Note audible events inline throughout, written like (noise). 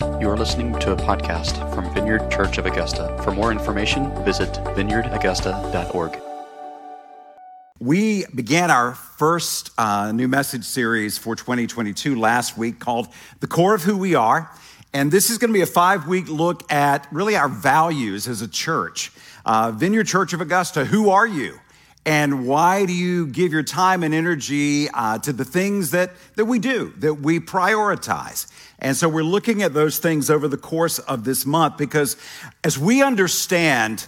You are listening to a podcast from Vineyard Church of Augusta. For more information, visit vineyardaugusta.org. We began our first uh, new message series for 2022 last week called The Core of Who We Are. And this is going to be a five week look at really our values as a church. Uh, Vineyard Church of Augusta, who are you? And why do you give your time and energy uh, to the things that, that we do, that we prioritize? And so we're looking at those things over the course of this month because as we understand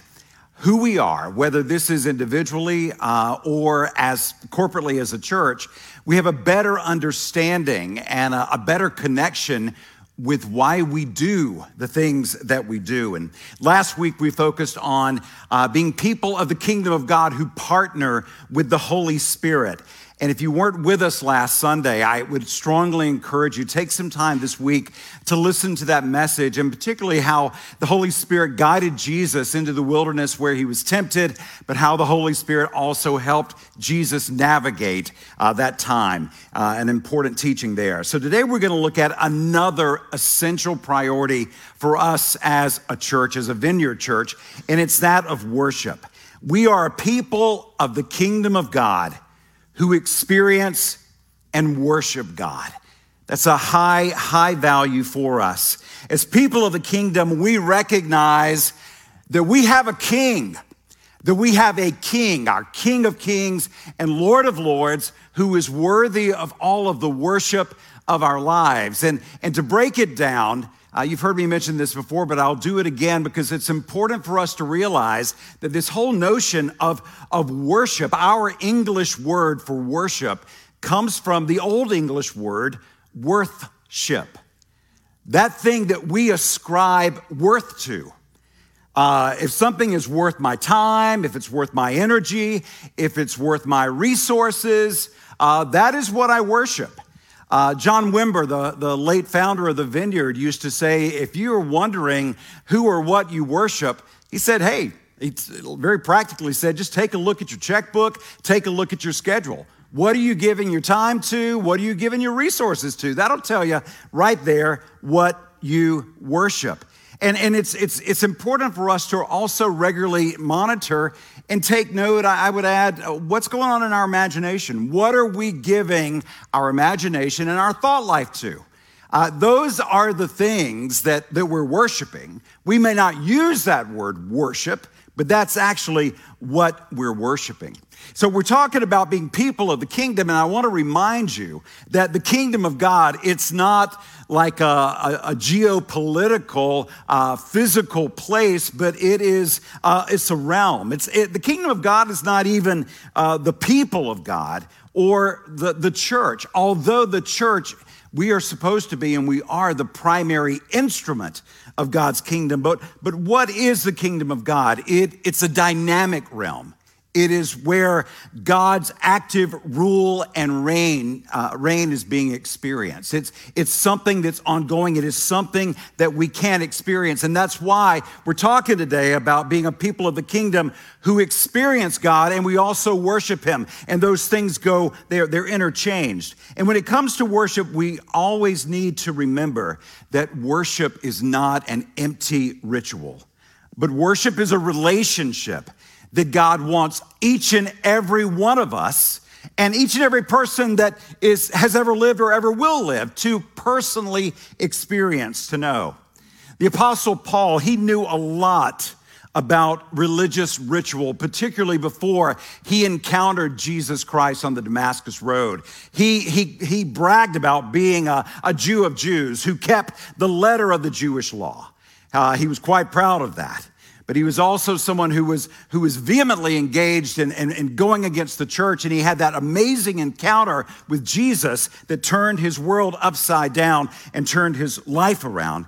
who we are, whether this is individually uh, or as corporately as a church, we have a better understanding and a, a better connection with why we do the things that we do. And last week we focused on uh, being people of the kingdom of God who partner with the Holy Spirit. And if you weren't with us last Sunday, I would strongly encourage you take some time this week to listen to that message and particularly how the Holy Spirit guided Jesus into the wilderness where he was tempted, but how the Holy Spirit also helped Jesus navigate uh, that time. Uh, an important teaching there. So today we're going to look at another essential priority for us as a church, as a vineyard church, and it's that of worship. We are a people of the kingdom of God who experience and worship God. That's a high, high value for us. As people of the kingdom, we recognize that we have a king, that we have a king, our King of kings and Lord of lords, who is worthy of all of the worship of our lives. And, and to break it down, uh, you've heard me mention this before, but I'll do it again because it's important for us to realize that this whole notion of, of worship, our English word for worship, comes from the Old English word worthship. That thing that we ascribe worth to. Uh, if something is worth my time, if it's worth my energy, if it's worth my resources, uh, that is what I worship. Uh, John Wimber, the, the late founder of the Vineyard, used to say, if you are wondering who or what you worship, he said, hey, he very practically said, just take a look at your checkbook, take a look at your schedule. What are you giving your time to? What are you giving your resources to? That'll tell you right there what you worship. And, and it's, it's, it's important for us to also regularly monitor and take note. I would add, uh, what's going on in our imagination? What are we giving our imagination and our thought life to? Uh, those are the things that, that we're worshiping. We may not use that word worship, but that's actually what we're worshiping. So we're talking about being people of the kingdom, and I want to remind you that the kingdom of God, it's not like a, a, a geopolitical, uh, physical place, but it is, uh, it's a realm. It's, it, the kingdom of God is not even uh, the people of God or the, the church, although the church we are supposed to be and we are the primary instrument of God's kingdom. But, but what is the kingdom of God? It, it's a dynamic realm. It is where God's active rule and reign, uh, reign is being experienced. It's, it's something that's ongoing. It is something that we can experience. And that's why we're talking today about being a people of the kingdom who experience God and we also worship Him. And those things go, they're, they're interchanged. And when it comes to worship, we always need to remember that worship is not an empty ritual, but worship is a relationship that God wants each and every one of us and each and every person that is, has ever lived or ever will live to personally experience, to know. The Apostle Paul, he knew a lot about religious ritual, particularly before he encountered Jesus Christ on the Damascus Road. He, he, he bragged about being a, a Jew of Jews who kept the letter of the Jewish law. Uh, he was quite proud of that but he was also someone who was, who was vehemently engaged in, in, in, going against the church. And he had that amazing encounter with Jesus that turned his world upside down and turned his life around.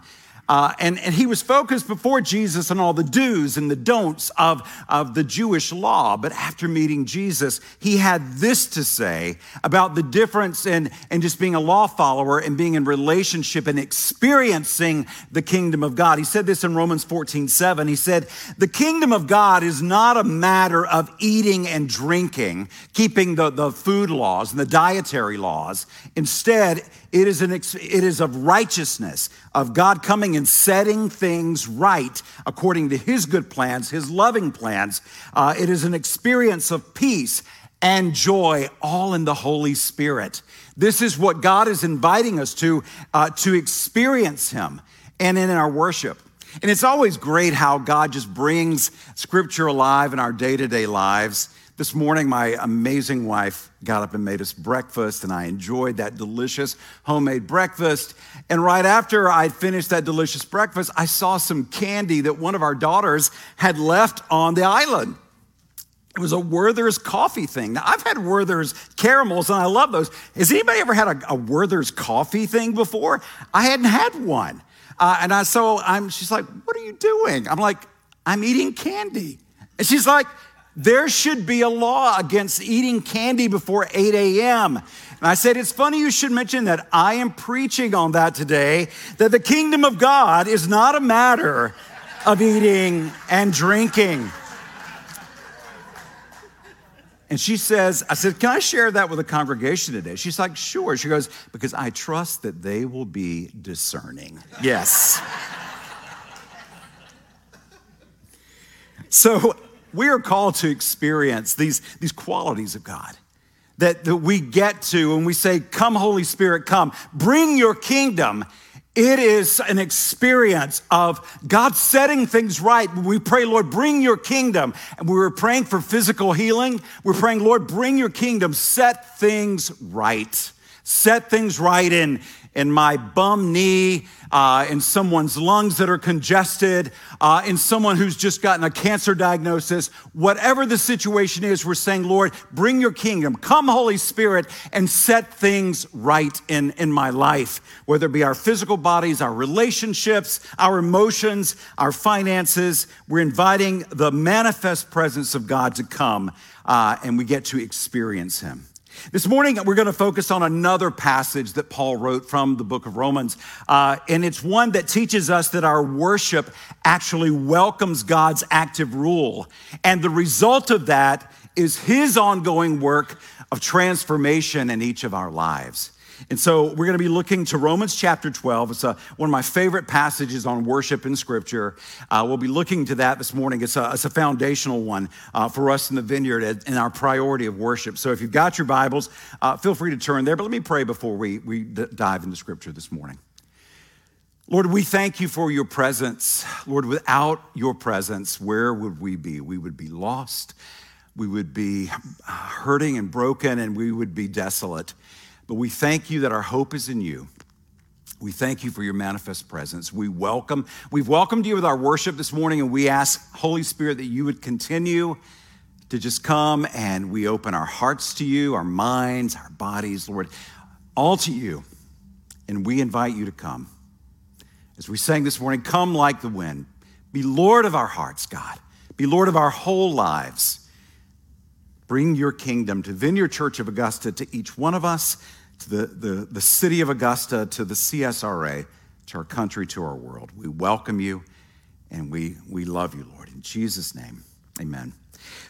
Uh, and, and he was focused before Jesus on all the do's and the don'ts of, of the Jewish law. But after meeting Jesus, he had this to say about the difference in, in just being a law follower and being in relationship and experiencing the kingdom of God. He said this in Romans 14 7. He said, The kingdom of God is not a matter of eating and drinking, keeping the, the food laws and the dietary laws. Instead, it is, an, it is of righteousness, of God coming and setting things right according to His good plans, His loving plans. Uh, it is an experience of peace and joy, all in the Holy Spirit. This is what God is inviting us to, uh, to experience Him and in our worship. And it's always great how God just brings Scripture alive in our day to day lives. This morning, my amazing wife got up and made us breakfast, and I enjoyed that delicious homemade breakfast. And right after I'd finished that delicious breakfast, I saw some candy that one of our daughters had left on the island. It was a Werther's coffee thing. Now, I've had Werther's caramels, and I love those. Has anybody ever had a, a Werther's coffee thing before? I hadn't had one. Uh, and I, so I'm, she's like, What are you doing? I'm like, I'm eating candy. And she's like, there should be a law against eating candy before 8 a.m. And I said, It's funny you should mention that. I am preaching on that today, that the kingdom of God is not a matter of eating and drinking. And she says, I said, Can I share that with the congregation today? She's like, Sure. She goes, Because I trust that they will be discerning. Yes. (laughs) so we are called to experience these, these qualities of God that, that we get to when we say, Come, Holy Spirit, come, bring your kingdom. It is an experience of God setting things right. We pray, Lord, bring your kingdom. And we were praying for physical healing. We're praying, Lord, bring your kingdom, set things right. Set things right in, in my bum knee, uh, in someone's lungs that are congested, uh, in someone who's just gotten a cancer diagnosis. Whatever the situation is, we're saying, Lord, bring your kingdom. Come, Holy Spirit, and set things right in, in my life, whether it be our physical bodies, our relationships, our emotions, our finances. We're inviting the manifest presence of God to come, uh, and we get to experience Him. This morning, we're going to focus on another passage that Paul wrote from the book of Romans. Uh, and it's one that teaches us that our worship actually welcomes God's active rule. And the result of that is his ongoing work of transformation in each of our lives. And so we're going to be looking to Romans chapter 12. It's a, one of my favorite passages on worship in Scripture. Uh, we'll be looking to that this morning. It's a, it's a foundational one uh, for us in the vineyard in our priority of worship. So if you've got your Bibles, uh, feel free to turn there. But let me pray before we, we d- dive into Scripture this morning. Lord, we thank you for your presence. Lord, without your presence, where would we be? We would be lost. We would be uh, hurting and broken, and we would be desolate. But we thank you that our hope is in you. We thank you for your manifest presence. We welcome, we've welcomed you with our worship this morning, and we ask, Holy Spirit, that you would continue to just come and we open our hearts to you, our minds, our bodies, Lord, all to you. And we invite you to come. As we sang this morning, come like the wind. Be Lord of our hearts, God. Be Lord of our whole lives. Bring your kingdom to Vineyard Church of Augusta, to each one of us to the, the, the city of Augusta, to the CSRA, to our country, to our world. We welcome you and we, we love you, Lord. In Jesus' name, amen.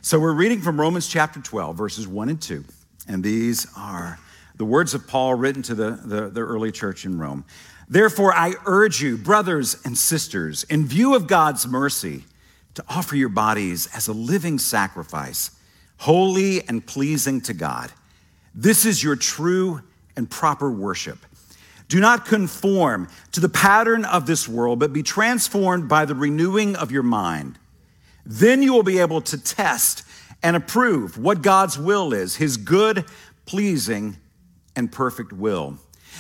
So we're reading from Romans chapter 12, verses 1 and 2. And these are the words of Paul written to the, the, the early church in Rome. Therefore, I urge you, brothers and sisters, in view of God's mercy, to offer your bodies as a living sacrifice, holy and pleasing to God. This is your true and proper worship. Do not conform to the pattern of this world, but be transformed by the renewing of your mind. Then you will be able to test and approve what God's will is, his good, pleasing, and perfect will.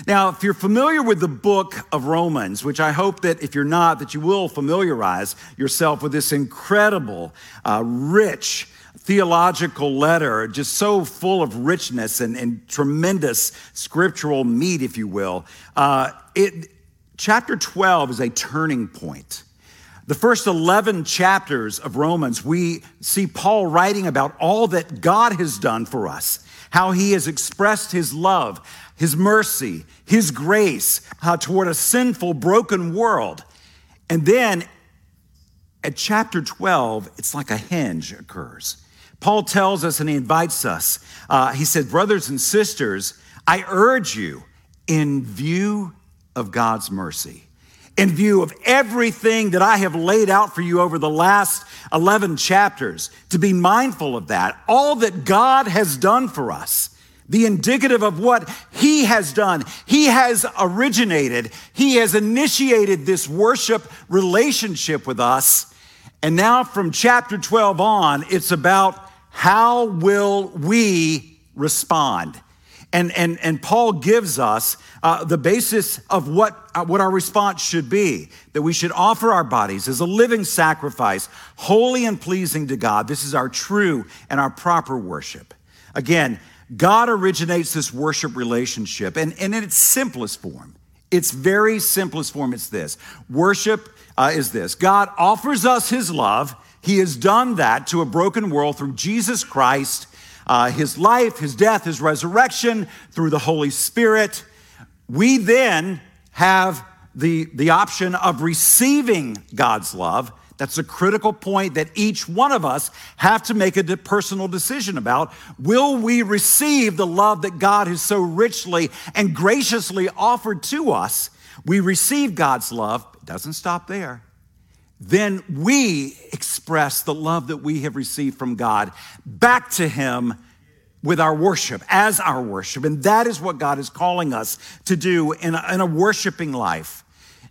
Now, if you're familiar with the book of Romans, which I hope that if you're not, that you will familiarize yourself with this incredible, uh, rich, theological letter, just so full of richness and, and tremendous scriptural meat, if you will. Uh, it chapter 12 is a turning point. The first 11 chapters of Romans, we see Paul writing about all that God has done for us, how he has expressed his love, his mercy, his grace uh, toward a sinful, broken world. And then at chapter 12, it's like a hinge occurs. Paul tells us and he invites us. Uh, he said, Brothers and sisters, I urge you, in view of God's mercy in view of everything that I have laid out for you over the last 11 chapters, to be mindful of that. All that God has done for us, the indicative of what He has done. He has originated, He has initiated this worship relationship with us. And now from chapter 12 on, it's about how will we respond? And, and, and Paul gives us uh, the basis of what, uh, what our response should be that we should offer our bodies as a living sacrifice, holy and pleasing to God. This is our true and our proper worship. Again, God originates this worship relationship, and, and in its simplest form, its very simplest form, it's this worship uh, is this God offers us his love. He has done that to a broken world through Jesus Christ uh, his life, his death, his resurrection through the Holy Spirit, we then have the, the option of receiving God's love. That's a critical point that each one of us have to make a personal decision about. Will we receive the love that God has so richly and graciously offered to us? We receive God's love, it doesn't stop there then we express the love that we have received from God back to Him with our worship, as our worship. And that is what God is calling us to do in a, in a worshiping life.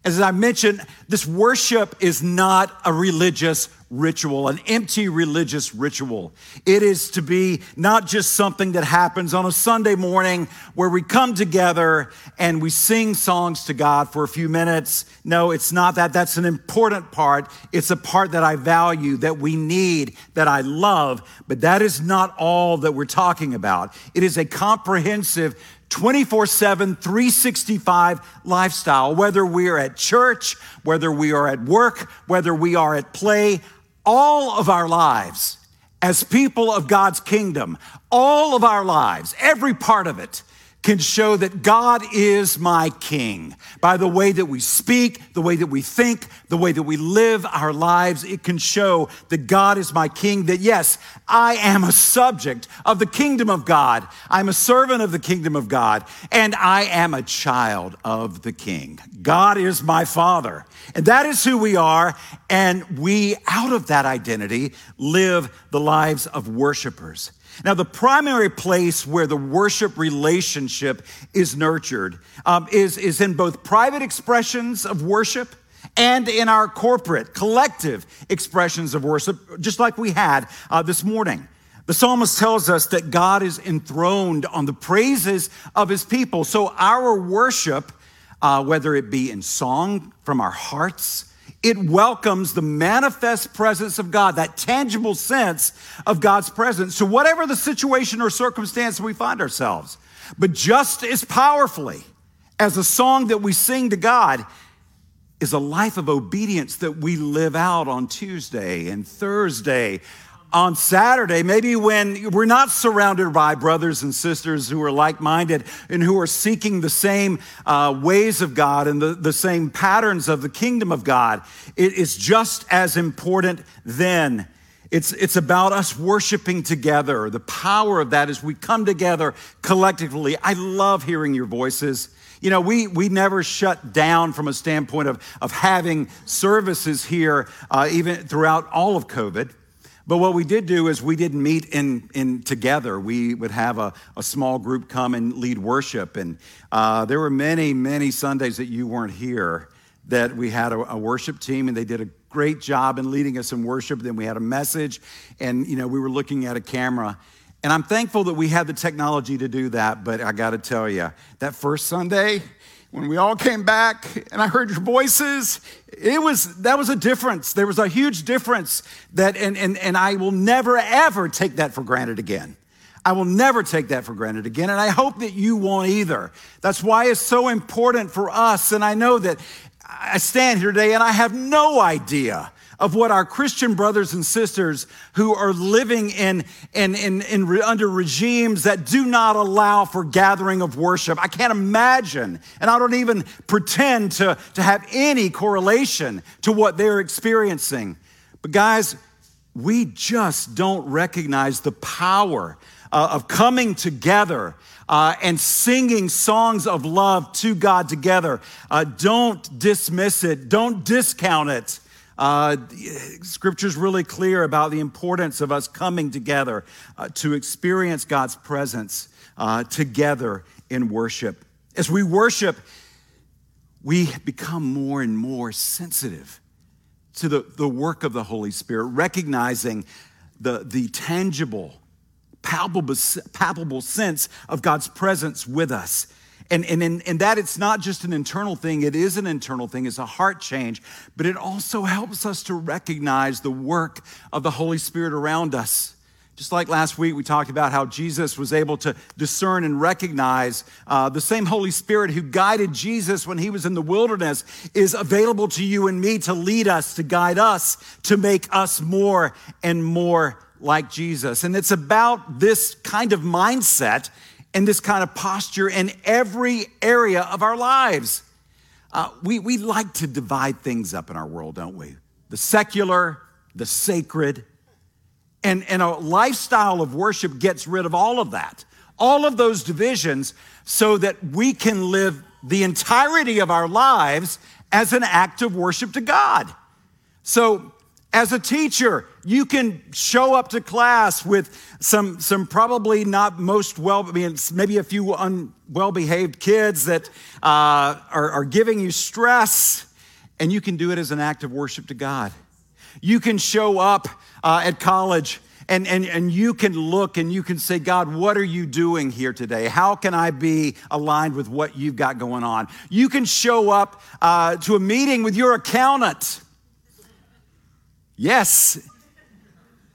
As I mentioned, this worship is not a religious ritual, an empty religious ritual. It is to be not just something that happens on a Sunday morning where we come together and we sing songs to God for a few minutes. No, it's not that. That's an important part. It's a part that I value, that we need, that I love, but that is not all that we're talking about. It is a comprehensive 24 7, 365 lifestyle, whether we are at church, whether we are at work, whether we are at play, all of our lives as people of God's kingdom, all of our lives, every part of it, can show that God is my king. By the way that we speak, the way that we think, the way that we live our lives, it can show that God is my king, that yes, I am a subject of the kingdom of God. I'm a servant of the kingdom of God, and I am a child of the king. God is my father, and that is who we are. And we, out of that identity, live the lives of worshipers. Now, the primary place where the worship relationship is nurtured um, is, is in both private expressions of worship and in our corporate, collective expressions of worship, just like we had uh, this morning. The psalmist tells us that God is enthroned on the praises of his people. So, our worship, uh, whether it be in song from our hearts, it welcomes the manifest presence of God, that tangible sense of God's presence. So, whatever the situation or circumstance we find ourselves, but just as powerfully as a song that we sing to God is a life of obedience that we live out on Tuesday and Thursday on Saturday, maybe when we're not surrounded by brothers and sisters who are like minded and who are seeking the same uh, ways of God and the, the same patterns of the kingdom of God, it is just as important then. It's, it's about us worshiping together. The power of that is we come together collectively. I love hearing your voices. You know, we, we never shut down from a standpoint of, of having services here, uh, even throughout all of COVID. But what we did do is we didn't meet in, in together. We would have a, a small group come and lead worship. And uh, there were many, many Sundays that you weren't here that we had a, a, worship team and they did a great job in leading us in worship. Then we had a message and, you know, we were looking at a camera. And I'm thankful that we had the technology to do that. But I got to tell you, that first Sunday, when we all came back and I heard your voices, it was that was a difference. There was a huge difference that and and, and I will never ever take that for granted again. I will never take that for granted again, and I hope that you won't either. That's why it's so important for us. And I know that I stand here today and I have no idea of what our Christian brothers and sisters who are living in, in, in, in, under regimes that do not allow for gathering of worship. I can't imagine, and I don't even pretend to, to have any correlation to what they're experiencing. But guys, we just don't recognize the power uh, of coming together uh, and singing songs of love to God together. Uh, don't dismiss it, don't discount it. Uh, scripture's really clear about the importance of us coming together uh, to experience God's presence uh, together in worship. As we worship, we become more and more sensitive to the, the work of the Holy Spirit, recognizing the, the tangible, palpable, palpable sense of God's presence with us and, and, and, and that it's not just an internal thing, it is an internal thing, it's a heart change, but it also helps us to recognize the work of the Holy Spirit around us. Just like last week, we talked about how Jesus was able to discern and recognize uh, the same Holy Spirit who guided Jesus when he was in the wilderness is available to you and me to lead us, to guide us, to make us more and more like Jesus. And it's about this kind of mindset and this kind of posture in every area of our lives. Uh, we, we like to divide things up in our world, don't we? The secular, the sacred. And, and a lifestyle of worship gets rid of all of that, all of those divisions, so that we can live the entirety of our lives as an act of worship to God. So as a teacher, you can show up to class with some, some probably not most well, I mean, maybe a few unwell behaved kids that uh, are, are giving you stress, and you can do it as an act of worship to God. You can show up uh, at college and, and, and you can look and you can say, God, what are you doing here today? How can I be aligned with what you've got going on? You can show up uh, to a meeting with your accountant Yes.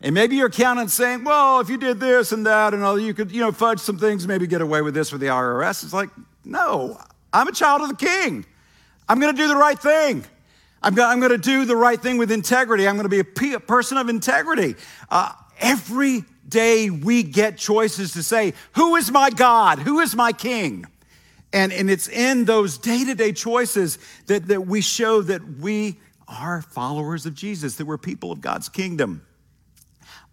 And maybe your accountant's saying, well, if you did this and that and all, you could, you know, fudge some things, maybe get away with this with the IRS. It's like, no, I'm a child of the king. I'm going to do the right thing. I'm going to do the right thing with integrity. I'm going to be a person of integrity. Uh, every day we get choices to say, Who is my God? Who is my king? And, and it's in those day to day choices that, that we show that we are followers of Jesus, that we're people of God's kingdom.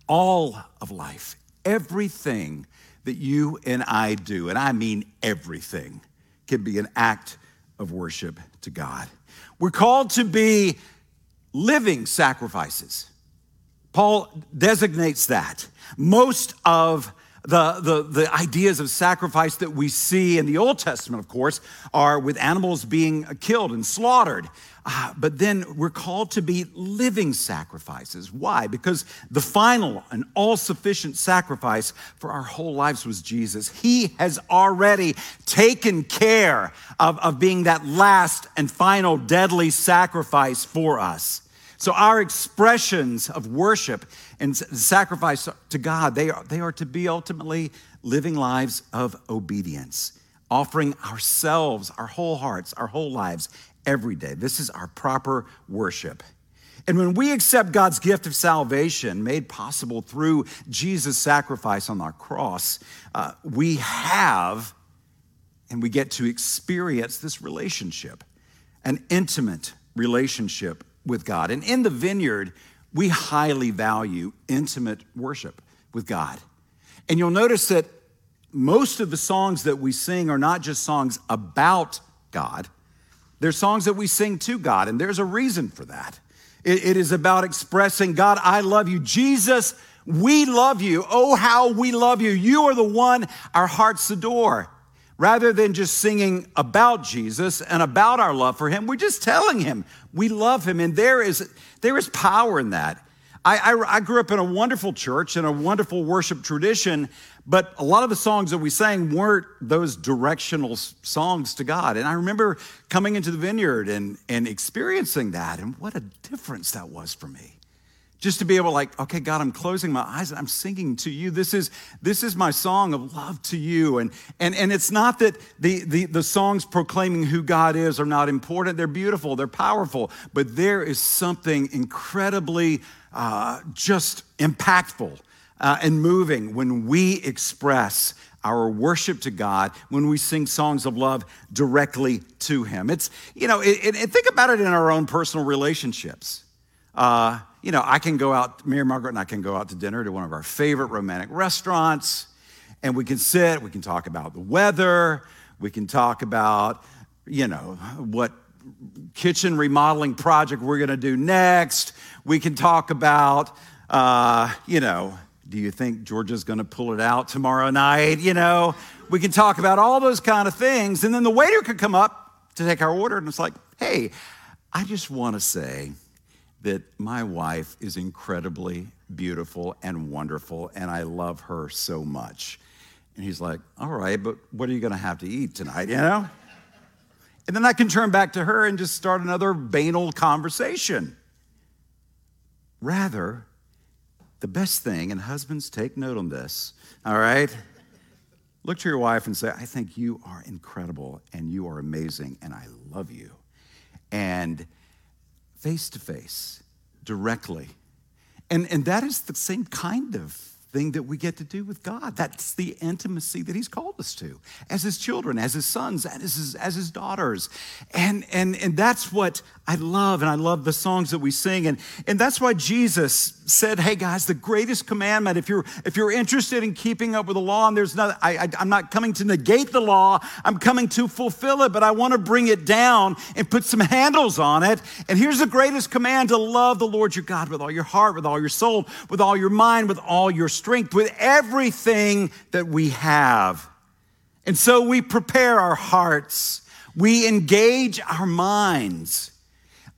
All of life, everything that you and I do, and I mean everything, can be an act of worship to God. We're called to be living sacrifices. Paul designates that. Most of the, the, the ideas of sacrifice that we see in the Old Testament, of course, are with animals being killed and slaughtered. Uh, but then we're called to be living sacrifices. Why? Because the final and all sufficient sacrifice for our whole lives was Jesus. He has already taken care of, of being that last and final deadly sacrifice for us. So our expressions of worship and sacrifice to God, they are, they are to be ultimately living lives of obedience, offering ourselves, our whole hearts, our whole lives every day. This is our proper worship. And when we accept God's gift of salvation made possible through Jesus' sacrifice on our cross, uh, we have and we get to experience this relationship, an intimate relationship with God. And in the vineyard, we highly value intimate worship with God. And you'll notice that most of the songs that we sing are not just songs about God, they're songs that we sing to God, and there's a reason for that. it, it is about expressing, God, I love you. Jesus, we love you. Oh, how we love you. You are the one our hearts adore rather than just singing about Jesus and about our love for him, we're just telling him we love him. And there is, there is power in that. I, I, I, grew up in a wonderful church and a wonderful worship tradition, but a lot of the songs that we sang weren't those directional songs to God. And I remember coming into the vineyard and, and experiencing that, and what a difference that was for me just to be able to like okay god i'm closing my eyes and i'm singing to you. This is this is my song of love to you. And and and it's not that the the, the songs proclaiming who god is are not important. They're beautiful. They're powerful. But there is something incredibly uh, just impactful uh, and moving when we express our worship to God when we sing songs of love directly to Him. It's, you know, it, it, think about it in our own personal relationships. Uh, you know, I can go out, and Margaret and I can go out to dinner to one of our favorite romantic restaurants, and we can sit, we can talk about the weather, we can talk about, you know, what kitchen remodeling project we're gonna do next. We can talk about, uh, you know, do you think Georgia's gonna pull it out tomorrow night? You know, we can talk about all those kind of things. And then the waiter could come up to take our order, and it's like, hey, I just wanna say, that my wife is incredibly beautiful and wonderful, and I love her so much. And he's like, All right, but what are you going to have to eat tonight, you know? And then I can turn back to her and just start another banal conversation. Rather, the best thing, and husbands take note on this, all right? Look to your wife and say, I think you are incredible and you are amazing and I love you. And face to face, directly. And, and that is the same kind of thing that we get to do with God. That's the intimacy that He's called us to as His children, as His sons, as His, as his daughters. And, and, and that's what I love. And I love the songs that we sing. And, and that's why Jesus said, Hey guys, the greatest commandment, if you're, if you're interested in keeping up with the law, and there's nothing, I, I'm not coming to negate the law, I'm coming to fulfill it, but I want to bring it down and put some handles on it. And here's the greatest command to love the Lord your God with all your heart, with all your soul, with all your mind, with all your strength, with everything that we have. And so we prepare our hearts, we engage our minds.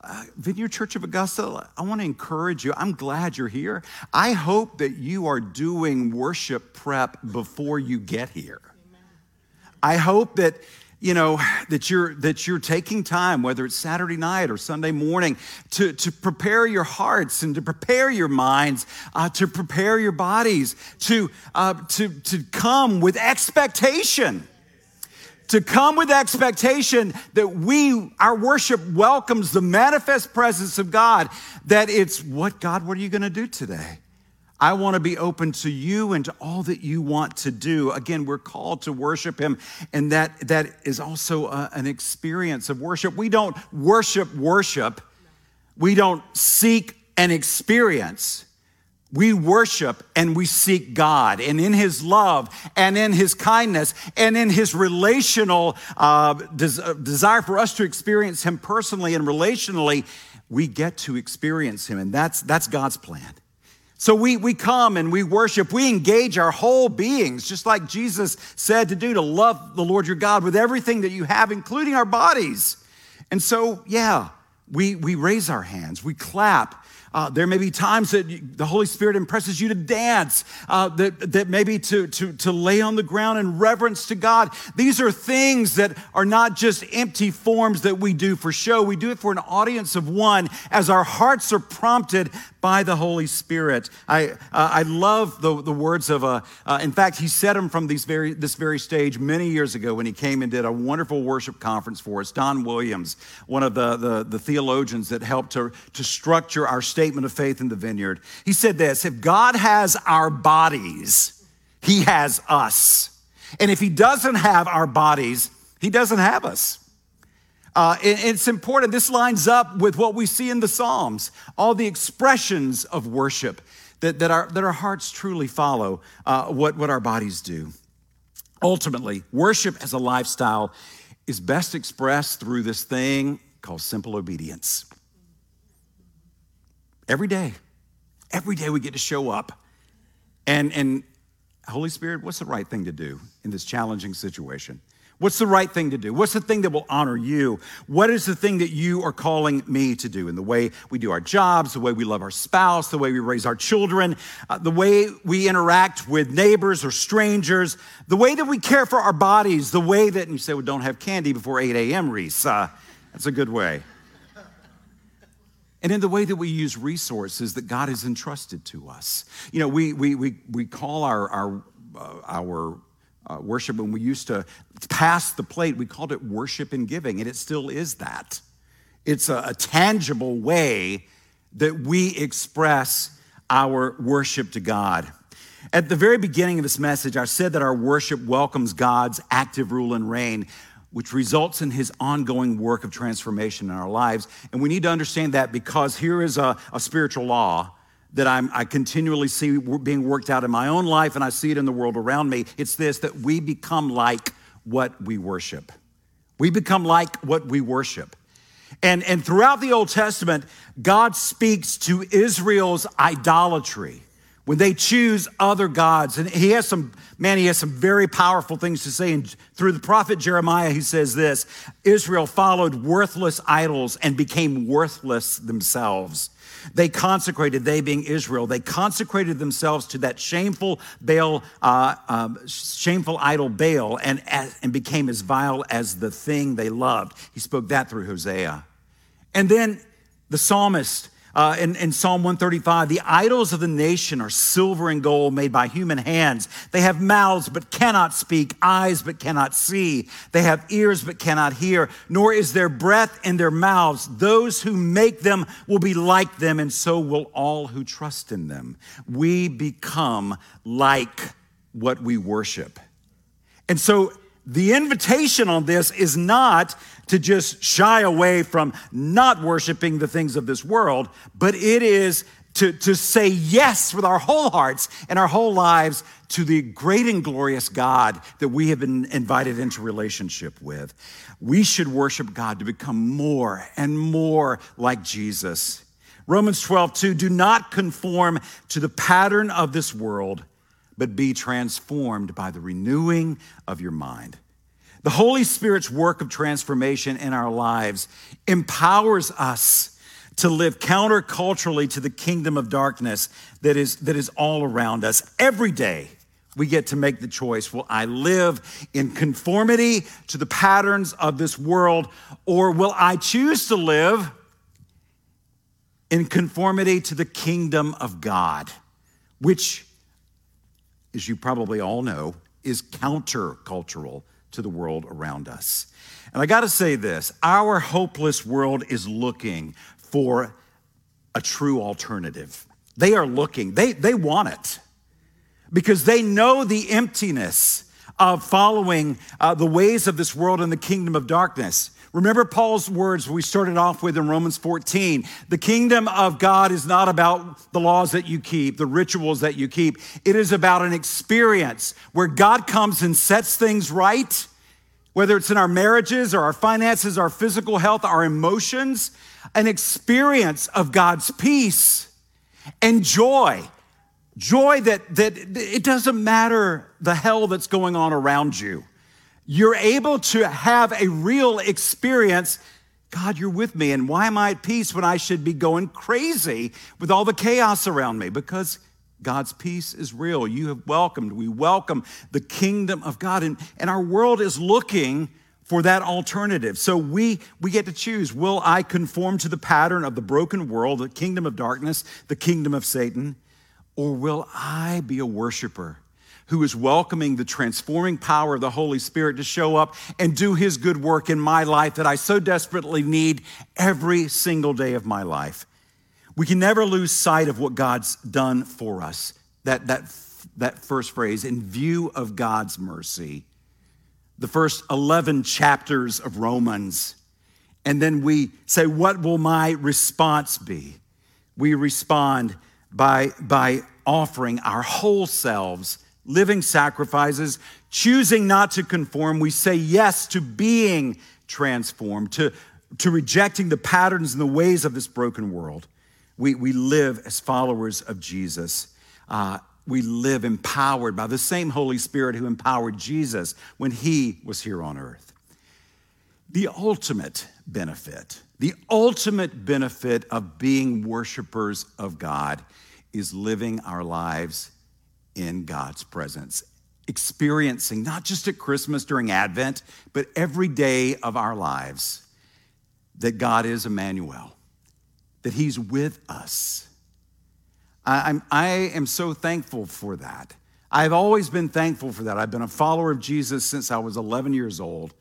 Uh, Vineyard Church of Augusta, I want to encourage you. I'm glad you're here. I hope that you are doing worship prep before you get here. I hope that you know that you're that you're taking time whether it's saturday night or sunday morning to, to prepare your hearts and to prepare your minds uh, to prepare your bodies to uh, to to come with expectation to come with expectation that we our worship welcomes the manifest presence of god that it's what god what are you going to do today I want to be open to you and to all that you want to do. Again, we're called to worship Him, and that, that is also a, uh, an experience of worship. We don't worship worship, we don't seek an experience. We worship and we seek God, and in His love, and in His kindness, and in His relational uh, des- uh, desire for us to experience Him personally and relationally, we get to experience Him, and that's, that's God's plan. So we, we come and we worship, we engage our whole beings, just like Jesus said to do, to love the Lord your God with everything that you have, including our bodies. And so, yeah, we, we raise our hands, we clap, uh, there may be times that the Holy Spirit impresses you to dance, uh, that, that maybe to, to, to lay on the ground in reverence to God. These are things that are not just empty forms that we do for show. We do it for an audience of one as our hearts are prompted by the Holy Spirit. I, uh, I love the, the words of, a, uh, in fact, he said them from these very, this very stage many years ago when he came and did a wonderful worship conference for us. Don Williams, one of the, the, the theologians that helped to, to structure our statement of faith in the vineyard, he said this If God has our bodies, he has us. And if he doesn't have our bodies, he doesn't have us. Uh, it's important. This lines up with what we see in the Psalms, all the expressions of worship that, that, our, that our hearts truly follow uh, what, what our bodies do. Ultimately, worship as a lifestyle is best expressed through this thing called simple obedience. Every day, every day we get to show up. And, and Holy Spirit, what's the right thing to do in this challenging situation? What's the right thing to do? What's the thing that will honor you? What is the thing that you are calling me to do in the way we do our jobs, the way we love our spouse, the way we raise our children, uh, the way we interact with neighbors or strangers, the way that we care for our bodies, the way that, and you say, well, don't have candy before 8 a.m., Reese. Uh, that's a good way. and in the way that we use resources that God has entrusted to us. You know, we, we, we, we call our, our, uh, our uh, worship when we used to pass the plate, we called it worship and giving, and it still is that. It's a, a tangible way that we express our worship to God. At the very beginning of this message, I said that our worship welcomes God's active rule and reign, which results in his ongoing work of transformation in our lives. And we need to understand that because here is a, a spiritual law that I'm, i continually see being worked out in my own life and I see it in the world around me. It's this that we become like what we worship. We become like what we worship. And, and throughout the Old Testament, God speaks to Israel's idolatry when they choose other gods. And he has some, man, he has some very powerful things to say. And through the prophet Jeremiah, he says this Israel followed worthless idols and became worthless themselves. They consecrated, they being Israel, they consecrated themselves to that shameful Baal, uh, um, shameful idol Baal, and, and became as vile as the thing they loved. He spoke that through Hosea. And then the psalmist uh, in, in, Psalm 135, the idols of the nation are silver and gold made by human hands. They have mouths but cannot speak, eyes but cannot see. They have ears but cannot hear, nor is there breath in their mouths. Those who make them will be like them, and so will all who trust in them. We become like what we worship. And so the invitation on this is not to just shy away from not worshiping the things of this world, but it is to, to say yes with our whole hearts and our whole lives to the great and glorious God that we have been invited into relationship with. We should worship God to become more and more like Jesus. Romans 12, 2, do not conform to the pattern of this world but be transformed by the renewing of your mind. The Holy Spirit's work of transformation in our lives empowers us to live counterculturally to the kingdom of darkness that is, that is all around us. Every day, we get to make the choice will I live in conformity to the patterns of this world, or will I choose to live in conformity to the kingdom of God, which as you probably all know, is countercultural to the world around us. And I got to say this our hopeless world is looking for a true alternative. They are looking, they, they want it because they know the emptiness of following uh, the ways of this world and the kingdom of darkness. Remember Paul's words we started off with in Romans 14. The kingdom of God is not about the laws that you keep, the rituals that you keep. It is about an experience where God comes and sets things right, whether it's in our marriages or our finances, our physical health, our emotions, an experience of God's peace and joy. Joy that, that it doesn't matter the hell that's going on around you you're able to have a real experience. God, you're with me. And why am I at peace when I should be going crazy with all the chaos around me? Because God's peace is real. You have welcomed, we welcome the kingdom of God. And, and our world is looking for that alternative. So we, we get to choose will I conform to the pattern of the broken world, the kingdom of darkness, the kingdom of Satan, or will I be a worshiper? Who is welcoming the transforming power of the Holy Spirit to show up and do his good work in my life that I so desperately need every single day of my life. We can never lose sight of what God's done for us. That, that, that first phrase, in view of God's mercy. The first 11 chapters of Romans. And then we say, What will my response be? We respond by, by offering our whole selves living sacrifices, choosing not to conform. We say yes to being transformed, to, to rejecting the patterns and the ways of this broken world. We, we live as followers of Jesus. Uh, we live empowered by the same Holy Spirit who empowered Jesus when he was here on earth. The ultimate benefit, the ultimate benefit of being worshipers of God is living our lives in God's presence, experiencing not just at Christmas during Advent, but every day of our lives that God is Emmanuel, that He's with us. I, I'm, I am so thankful for that. I've always been thankful for that. I've been a follower of Jesus since I was 11 years old.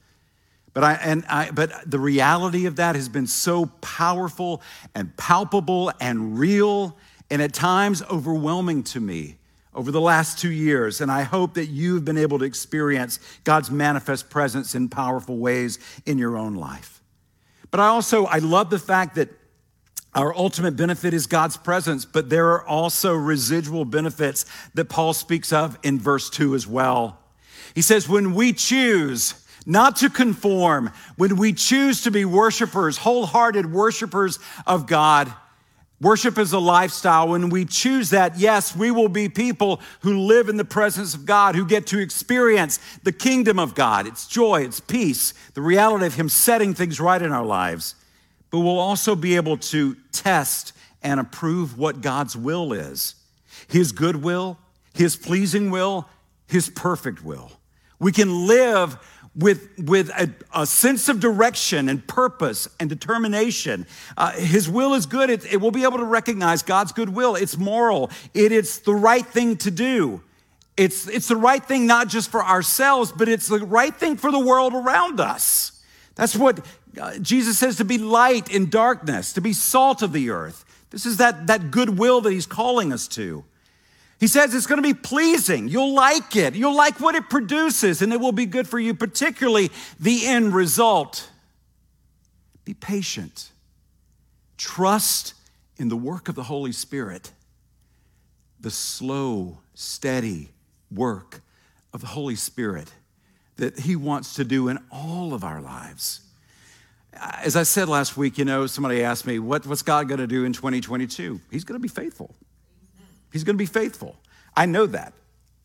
But, I, and I, but the reality of that has been so powerful and palpable and real and at times overwhelming to me over the last two years. And I hope that you've been able to experience God's manifest presence in powerful ways in your own life. But I also, I love the fact that our ultimate benefit is God's presence, but there are also residual benefits that Paul speaks of in verse 2 as well. He says, When we choose not to conform, when we choose to be worshipers, wholehearted worshipers of God, worship is a lifestyle. When we choose that, yes, we will be people who live in the presence of God, who get to experience the kingdom of God. It's joy, it's peace, the reality of Him setting things right in our lives but we'll also be able to test and approve what God's will is His good will, His pleasing will, His perfect will. We can live with, with a, a sense of direction and purpose and determination. Uh, his will is good. It, it will be able to recognize God's good will. It's moral. It, it's the right thing to do. It's, it's the right thing not just for ourselves, but it's the right thing for the world around us. That's what uh, Jesus says to be light in darkness, to be salt of the earth. This is that, that goodwill that he's calling us to. He says it's going to be pleasing. You'll like it. You'll like what it produces, and it will be good for you, particularly the end result. Be patient. Trust in the work of the Holy Spirit, the slow, steady work of the Holy Spirit that He wants to do in all of our lives as I said last week, you know, somebody asked me, what, what's God going to do in 2022? He's going to be faithful. He's going to be faithful. I know that.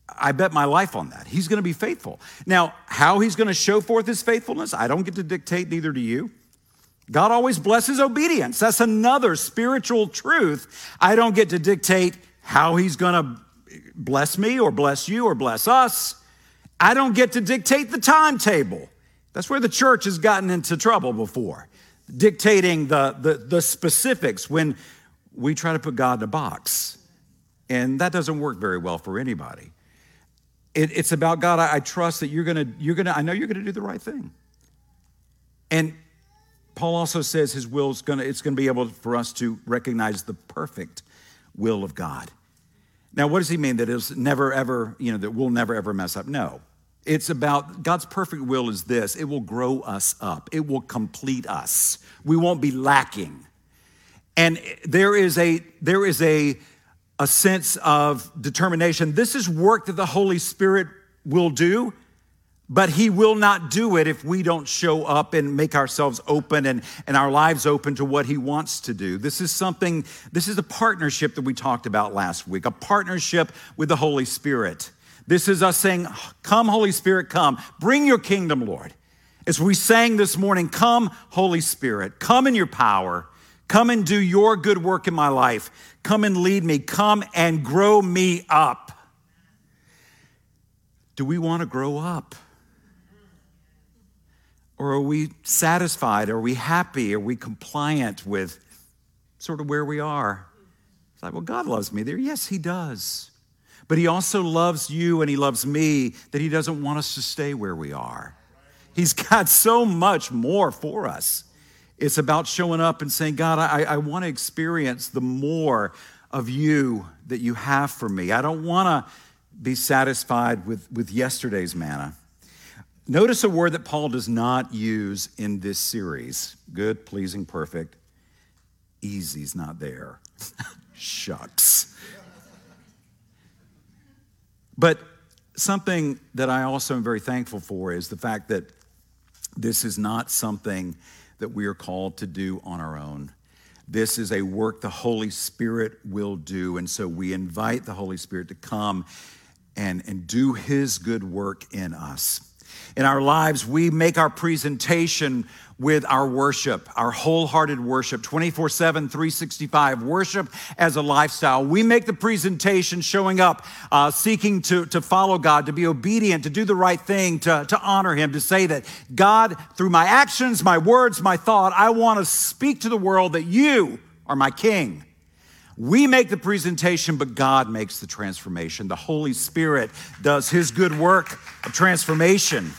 I bet my life on that. He's going to be faithful. Now, how he's going to show forth his faithfulness, I don't get to dictate, neither do you. God always blesses obedience. That's another spiritual truth. I don't get to dictate how he's going to bless me or bless you or bless us. I don't get to dictate the timetable. That's where the church has gotten into trouble before, dictating the, the, the specifics when we try to put God in a box. And that doesn't work very well for anybody. It, it's about God, I, I trust that you're gonna, you're gonna, I know you're gonna do the right thing. And Paul also says his will is gonna, it's gonna be able for us to recognize the perfect will of God. Now, what does he mean that it's never ever, you know, that we'll never ever mess up? No. It's about God's perfect will is this it will grow us up, it will complete us. We won't be lacking. And there is a, there is a, a sense of determination. This is work that the Holy Spirit will do, but He will not do it if we don't show up and make ourselves open and, and our lives open to what He wants to do. This is something, this is a partnership that we talked about last week, a partnership with the Holy Spirit. This is us saying, Come, Holy Spirit, come. Bring your kingdom, Lord. As we sang this morning, Come, Holy Spirit, come in your power. Come and do your good work in my life. Come and lead me. Come and grow me up. Do we want to grow up? Or are we satisfied? Are we happy? Are we compliant with sort of where we are? It's like, well, God loves me there. Yes, He does. But He also loves you and He loves me that He doesn't want us to stay where we are. He's got so much more for us. It's about showing up and saying, God, I, I want to experience the more of you that you have for me. I don't want to be satisfied with, with yesterday's manna. Notice a word that Paul does not use in this series good, pleasing, perfect. Easy's not there. (laughs) Shucks. But something that I also am very thankful for is the fact that this is not something that we are called to do on our own. This is a work the Holy Spirit will do. And so we invite the Holy Spirit to come and, and do his good work in us. In our lives, we make our presentation with our worship, our wholehearted worship, 24 7, 365, worship as a lifestyle. We make the presentation showing up, uh, seeking to, to follow God, to be obedient, to do the right thing, to, to honor Him, to say that God, through my actions, my words, my thought, I want to speak to the world that you are my king. We make the presentation, but God makes the transformation. The Holy Spirit does his good work of transformation.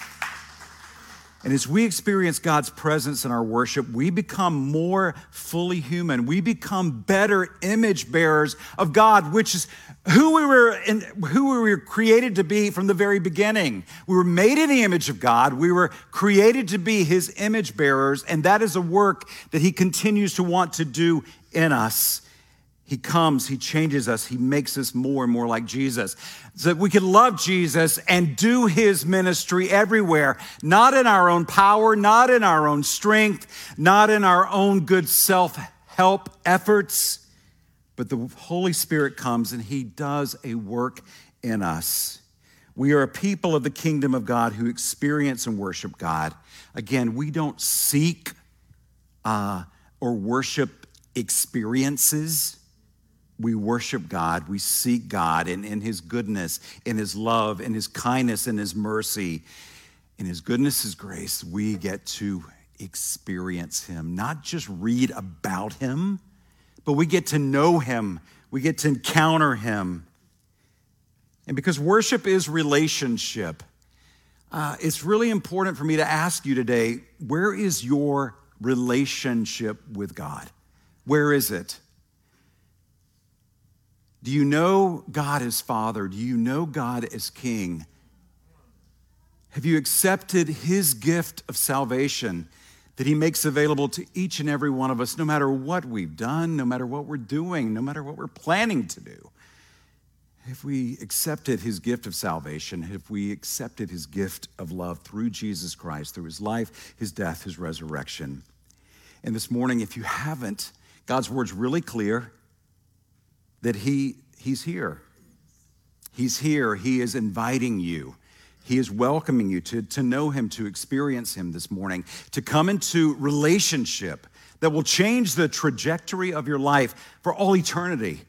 And as we experience God's presence in our worship, we become more fully human. We become better image bearers of God, which is who we were in, who we were created to be from the very beginning. We were made in the image of God. We were created to be his image bearers, and that is a work that he continues to want to do in us. He comes, He changes us, He makes us more and more like Jesus. So that we can love Jesus and do His ministry everywhere, not in our own power, not in our own strength, not in our own good self help efforts, but the Holy Spirit comes and He does a work in us. We are a people of the kingdom of God who experience and worship God. Again, we don't seek uh, or worship experiences we worship God, we seek God in, in His goodness, in His love, in His kindness, in His mercy, in His goodness, His grace, we get to experience Him, not just read about Him, but we get to know Him, we get to encounter Him. And because worship is relationship, uh, it's really important for me to ask you today where is your relationship with God? Where is it? Do you know God as Father? Do you know God as King? Have you accepted His gift of salvation that He makes available to each and every one of us, no matter what we've done, no matter what we're doing, no matter what we're planning to do? If we accepted His gift of salvation, if we accepted His gift of love through Jesus Christ, through His life, His death, His resurrection. And this morning, if you haven't, God's word's really clear that he, He's here. He's here. He is inviting you. He is welcoming you to, to know Him, to experience Him this morning, to come into relationship that will change the trajectory of your life for all eternity.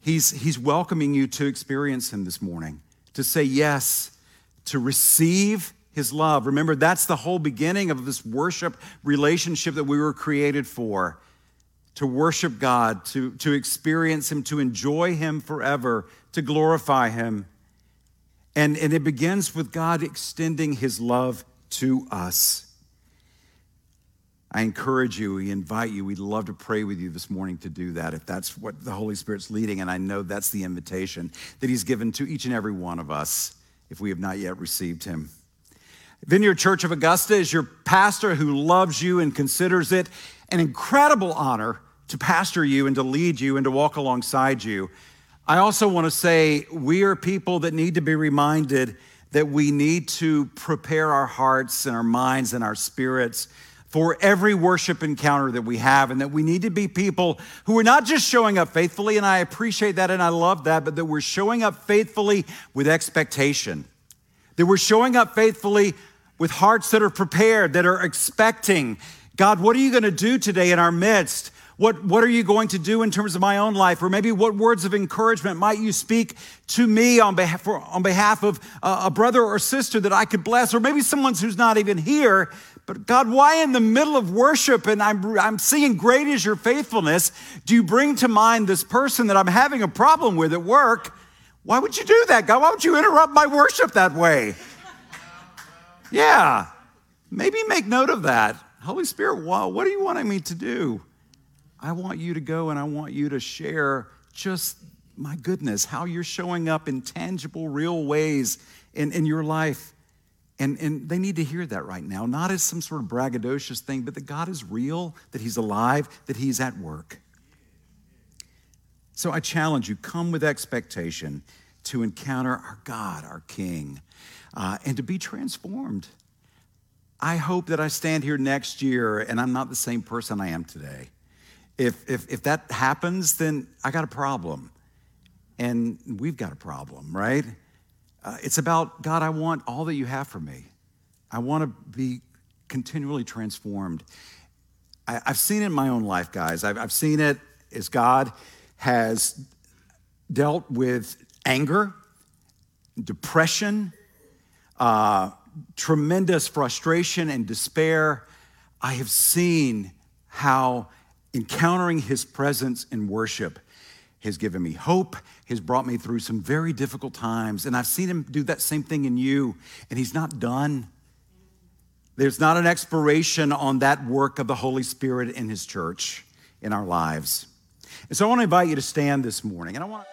He's, he's welcoming you to experience Him this morning, to say yes, to receive His love. Remember, that's the whole beginning of this worship relationship that we were created for to worship God, to, to experience Him, to enjoy Him forever, to glorify Him. And, and it begins with God extending His love to us. I encourage you, we invite you, we'd love to pray with you this morning to do that if that's what the Holy Spirit's leading. And I know that's the invitation that He's given to each and every one of us if we have not yet received Him. Vineyard Church of Augusta is your pastor who loves you and considers it an incredible honor to pastor you and to lead you and to walk alongside you. I also want to say we are people that need to be reminded that we need to prepare our hearts and our minds and our spirits for every worship encounter that we have, and that we need to be people who are not just showing up faithfully, and I appreciate that and I love that, but that we're showing up faithfully with expectation. That we're showing up faithfully with hearts that are prepared, that are expecting God, what are you going to do today in our midst? What, what are you going to do in terms of my own life? Or maybe what words of encouragement might you speak to me on behalf, on behalf of a brother or sister that I could bless? Or maybe someone who's not even here. But God, why in the middle of worship and I'm, I'm singing, Great is your faithfulness, do you bring to mind this person that I'm having a problem with at work? Why would you do that, God? Why would you interrupt my worship that way? Yeah, maybe make note of that. Holy Spirit, what are you wanting me to do? I want you to go and I want you to share just my goodness, how you're showing up in tangible, real ways in, in your life. And, and they need to hear that right now, not as some sort of braggadocious thing, but that God is real, that He's alive, that He's at work. So I challenge you come with expectation to encounter our God, our King, uh, and to be transformed. I hope that I stand here next year and I'm not the same person I am today. If, if, if that happens, then I got a problem. And we've got a problem, right? Uh, it's about, God, I want all that you have for me. I want to be continually transformed. I, have seen it in my own life, guys. I've, I've seen it as God has dealt with anger, depression, uh, tremendous frustration and despair, I have seen how encountering his presence in worship has given me hope, has brought me through some very difficult times. And I've seen him do that same thing in you, and he's not done. There's not an expiration on that work of the Holy Spirit in his church, in our lives. And so I want to invite you to stand this morning, and I want to